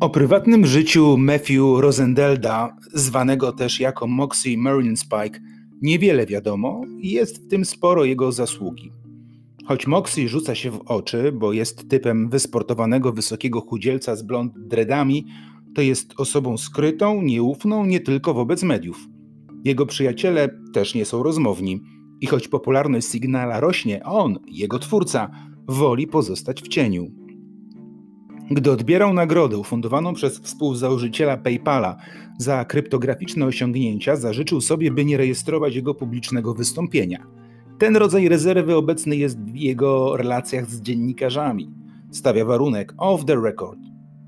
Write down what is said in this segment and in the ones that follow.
O prywatnym życiu Matthew Rosendelda, zwanego też jako Moxie Marine Spike, niewiele wiadomo i jest w tym sporo jego zasługi. Choć Moxie rzuca się w oczy, bo jest typem wysportowanego wysokiego chudzielca z blond dreadami, to jest osobą skrytą, nieufną nie tylko wobec mediów. Jego przyjaciele też nie są rozmowni i choć popularność Signala rośnie, on, jego twórca, woli pozostać w cieniu. Gdy odbierał nagrodę ufundowaną przez współzałożyciela PayPala za kryptograficzne osiągnięcia, zażyczył sobie, by nie rejestrować jego publicznego wystąpienia. Ten rodzaj rezerwy obecny jest w jego relacjach z dziennikarzami. Stawia warunek off the record.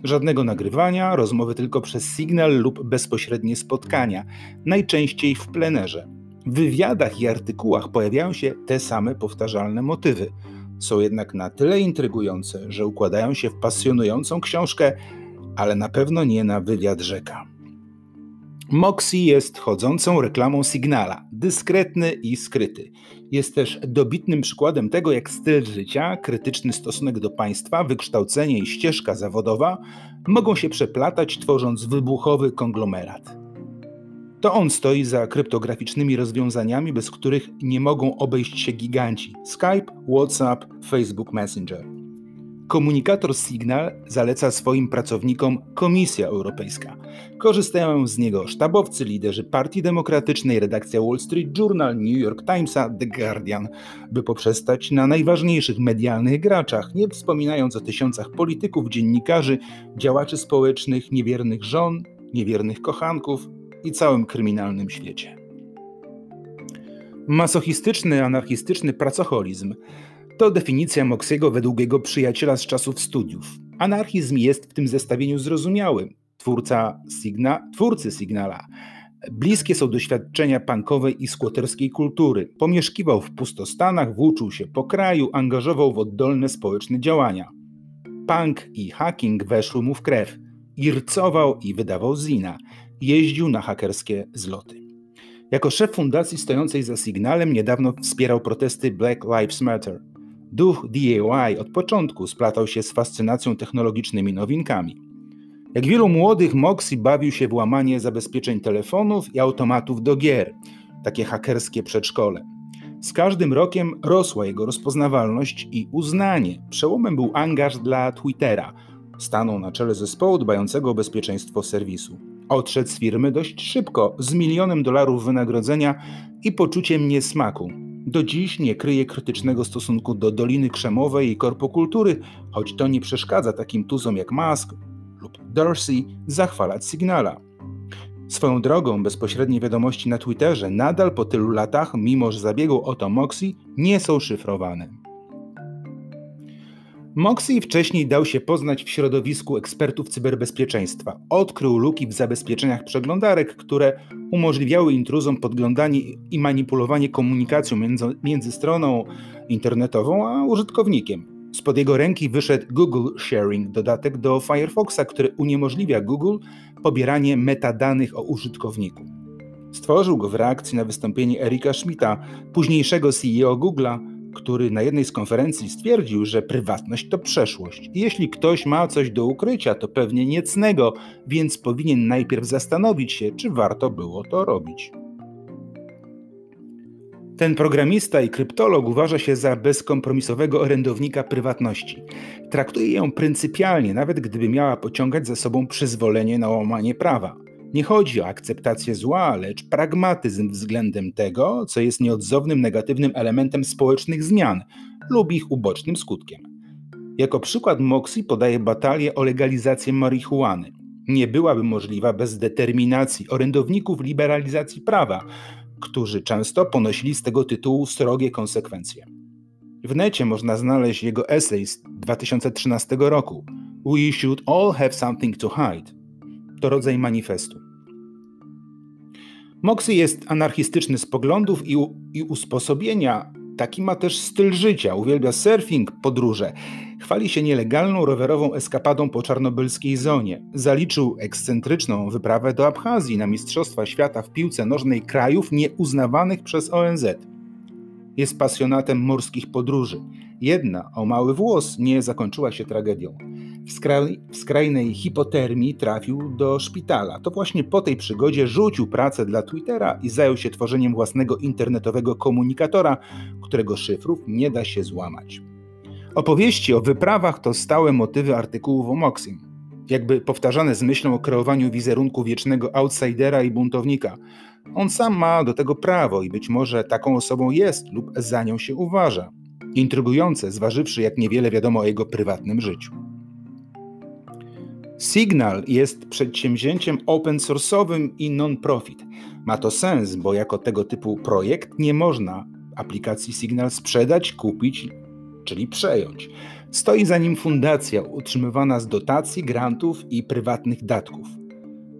Żadnego nagrywania, rozmowy tylko przez sygnal lub bezpośrednie spotkania, najczęściej w plenerze. W wywiadach i artykułach pojawiają się te same powtarzalne motywy są jednak na tyle intrygujące, że układają się w pasjonującą książkę, ale na pewno nie na wywiad rzeka. Moxie jest chodzącą reklamą Signala, dyskretny i skryty. Jest też dobitnym przykładem tego, jak styl życia, krytyczny stosunek do państwa, wykształcenie i ścieżka zawodowa mogą się przeplatać, tworząc wybuchowy konglomerat. To on stoi za kryptograficznymi rozwiązaniami, bez których nie mogą obejść się giganci Skype, WhatsApp, Facebook Messenger. Komunikator Signal zaleca swoim pracownikom Komisja Europejska. Korzystają z niego sztabowcy, liderzy Partii Demokratycznej, redakcja Wall Street Journal, New York Timesa, The Guardian, by poprzestać na najważniejszych medialnych graczach, nie wspominając o tysiącach polityków, dziennikarzy, działaczy społecznych, niewiernych żon, niewiernych kochanków, i całym kryminalnym świecie. Masochistyczny, anarchistyczny pracoholizm to definicja Moxiego według jego przyjaciela z czasów studiów. Anarchizm jest w tym zestawieniu zrozumiały. Twórca Signa, twórcy Signala Bliskie są doświadczenia punkowej i skłoterskiej kultury. Pomieszkiwał w pustostanach, włóczył się po kraju, angażował w oddolne społeczne działania. Punk i hacking weszły mu w krew. Ircował i wydawał zina jeździł na hakerskie zloty. Jako szef fundacji stojącej za Signalem niedawno wspierał protesty Black Lives Matter. Duch DIY od początku splatał się z fascynacją technologicznymi nowinkami. Jak wielu młodych, Moxie bawił się w łamanie zabezpieczeń telefonów i automatów do gier, takie hakerskie przedszkole. Z każdym rokiem rosła jego rozpoznawalność i uznanie. Przełomem był angaż dla Twittera. Stanął na czele zespołu dbającego o bezpieczeństwo serwisu. Odszedł z firmy dość szybko, z milionem dolarów wynagrodzenia i poczuciem niesmaku. Do dziś nie kryje krytycznego stosunku do Doliny Krzemowej i korpokultury, choć to nie przeszkadza takim tuzom jak Musk lub Dorsey zachwalać Signala. Swoją drogą bezpośrednie wiadomości na Twitterze nadal po tylu latach, mimo że zabiegł o to Moxie, nie są szyfrowane. Moxie wcześniej dał się poznać w środowisku ekspertów cyberbezpieczeństwa. Odkrył luki w zabezpieczeniach przeglądarek, które umożliwiały intruzom podglądanie i manipulowanie komunikacją między, między stroną internetową a użytkownikiem. Spod jego ręki wyszedł Google Sharing, dodatek do Firefoxa, który uniemożliwia Google pobieranie metadanych o użytkowniku. Stworzył go w reakcji na wystąpienie Erika Schmidta, późniejszego CEO Google'a, który na jednej z konferencji stwierdził, że prywatność to przeszłość. I jeśli ktoś ma coś do ukrycia, to pewnie niecnego, więc powinien najpierw zastanowić się, czy warto było to robić. Ten programista i kryptolog uważa się za bezkompromisowego orędownika prywatności. Traktuje ją pryncypialnie, nawet gdyby miała pociągać za sobą przyzwolenie na łamanie prawa. Nie chodzi o akceptację zła, lecz pragmatyzm względem tego, co jest nieodzownym negatywnym elementem społecznych zmian lub ich ubocznym skutkiem. Jako przykład Moxie podaje batalię o legalizację marihuany. Nie byłaby możliwa bez determinacji orędowników liberalizacji prawa, którzy często ponosili z tego tytułu srogie konsekwencje. W necie można znaleźć jego esej z 2013 roku We should all have something to hide to rodzaj manifestu. Moxie jest anarchistyczny z poglądów i, i usposobienia. Taki ma też styl życia. Uwielbia surfing, podróże. Chwali się nielegalną rowerową eskapadą po czarnobylskiej zonie. Zaliczył ekscentryczną wyprawę do Abchazji na Mistrzostwa Świata w piłce nożnej krajów nieuznawanych przez ONZ. Jest pasjonatem morskich podróży. Jedna o mały włos nie zakończyła się tragedią. W, skraj, w skrajnej hipotermii trafił do szpitala. To właśnie po tej przygodzie rzucił pracę dla Twittera i zajął się tworzeniem własnego internetowego komunikatora, którego szyfrów nie da się złamać. Opowieści o wyprawach to stałe motywy artykułów o Moxim, jakby powtarzane z myślą o kreowaniu wizerunku wiecznego outsidera i buntownika. On sam ma do tego prawo i być może taką osobą jest lub za nią się uważa. Intrygujące, zważywszy jak niewiele wiadomo o jego prywatnym życiu. Signal jest przedsięwzięciem open source'owym i non-profit. Ma to sens, bo jako tego typu projekt nie można aplikacji Signal sprzedać, kupić, czyli przejąć. Stoi za nim fundacja utrzymywana z dotacji, grantów i prywatnych datków.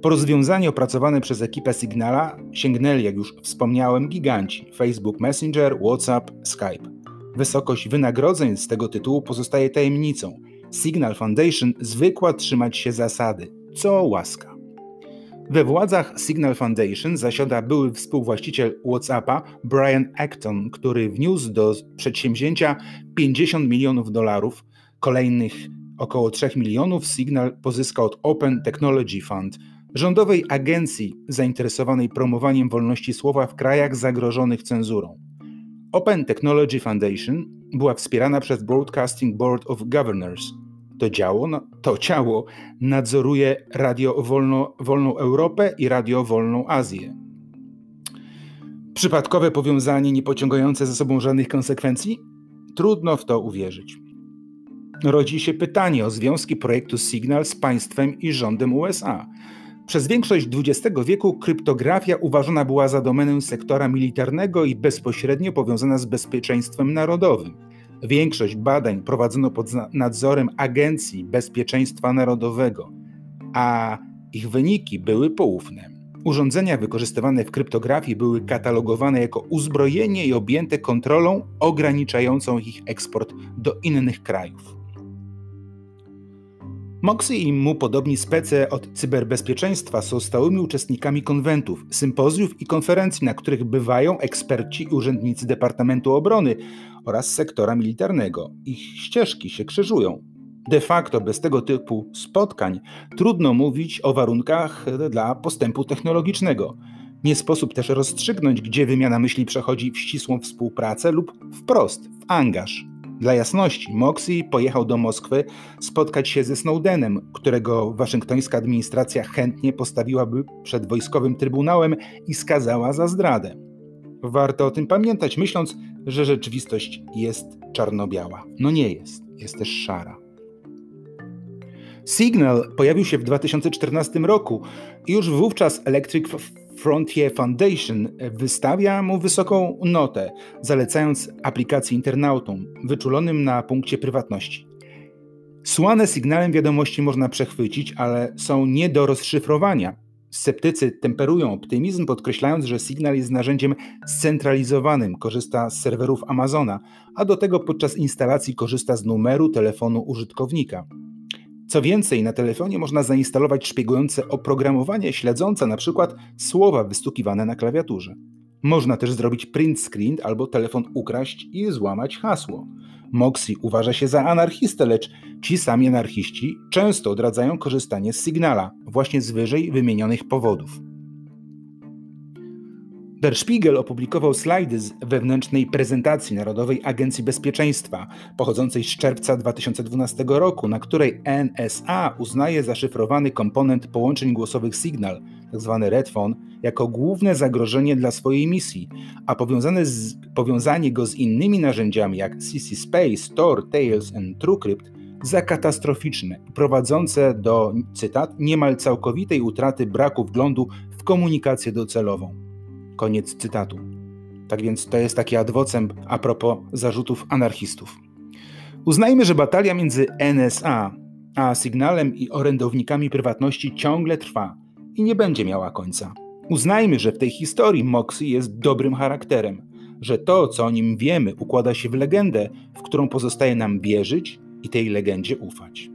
Po rozwiązaniu opracowane przez ekipę Signala sięgnęli, jak już wspomniałem, giganci Facebook Messenger, WhatsApp, Skype. Wysokość wynagrodzeń z tego tytułu pozostaje tajemnicą. Signal Foundation zwykła trzymać się zasady, co łaska. We władzach Signal Foundation zasiada były współwłaściciel WhatsAppa Brian Acton, który wniósł do przedsięwzięcia 50 milionów dolarów. Kolejnych około 3 milionów Signal pozyskał od Open Technology Fund, rządowej agencji zainteresowanej promowaniem wolności słowa w krajach zagrożonych cenzurą. Open Technology Foundation była wspierana przez Broadcasting Board of Governors. To, działo, no, to ciało nadzoruje Radio Wolno, Wolną Europę i Radio Wolną Azję. Przypadkowe powiązanie niepociągające ze sobą żadnych konsekwencji? Trudno w to uwierzyć. Rodzi się pytanie o związki projektu Signal z państwem i rządem USA. Przez większość XX wieku kryptografia uważana była za domenę sektora militarnego i bezpośrednio powiązana z bezpieczeństwem narodowym. Większość badań prowadzono pod nadzorem Agencji Bezpieczeństwa Narodowego, a ich wyniki były poufne. Urządzenia wykorzystywane w kryptografii były katalogowane jako uzbrojenie i objęte kontrolą ograniczającą ich eksport do innych krajów. Moxie i mu podobni spece od cyberbezpieczeństwa są stałymi uczestnikami konwentów, sympozjów i konferencji, na których bywają eksperci i urzędnicy Departamentu Obrony oraz sektora militarnego. Ich ścieżki się krzyżują. De facto bez tego typu spotkań trudno mówić o warunkach dla postępu technologicznego. Nie sposób też rozstrzygnąć, gdzie wymiana myśli przechodzi w ścisłą współpracę lub wprost w angaż. Dla jasności, Moxie pojechał do Moskwy spotkać się ze Snowdenem, którego waszyngtońska administracja chętnie postawiłaby przed wojskowym trybunałem i skazała za zdradę. Warto o tym pamiętać, myśląc, że rzeczywistość jest czarno-biała. No nie jest, jest też szara. Signal pojawił się w 2014 roku i już wówczas Electric Frontier Foundation wystawia mu wysoką notę, zalecając aplikację internautom wyczulonym na punkcie prywatności. Słane sygnałem wiadomości można przechwycić, ale są nie do rozszyfrowania. Sceptycy temperują optymizm, podkreślając, że Signal jest narzędziem scentralizowanym, korzysta z serwerów Amazona, a do tego podczas instalacji korzysta z numeru telefonu użytkownika. Co więcej, na telefonie można zainstalować szpiegujące oprogramowanie śledzące przykład słowa wystukiwane na klawiaturze. Można też zrobić print screen albo telefon ukraść i złamać hasło. Moxie uważa się za anarchistę, lecz ci sami anarchiści często odradzają korzystanie z Signala, właśnie z wyżej wymienionych powodów. Der Spiegel opublikował slajdy z wewnętrznej prezentacji Narodowej Agencji Bezpieczeństwa, pochodzącej z czerwca 2012 roku, na której NSA uznaje zaszyfrowany komponent połączeń głosowych Signal, tzw. Tak Redphone, jako główne zagrożenie dla swojej misji, a z, powiązanie go z innymi narzędziami jak CC Space, Tor, Tails i TrueCrypt za katastroficzne prowadzące do, cytat, niemal całkowitej utraty braku wglądu w komunikację docelową. Koniec cytatu. Tak więc to jest taki adwocem a propos zarzutów anarchistów. Uznajmy, że batalia między NSA a Signalem i orędownikami prywatności ciągle trwa i nie będzie miała końca. Uznajmy, że w tej historii Moxie jest dobrym charakterem, że to, co o nim wiemy, układa się w legendę, w którą pozostaje nam wierzyć i tej legendzie ufać.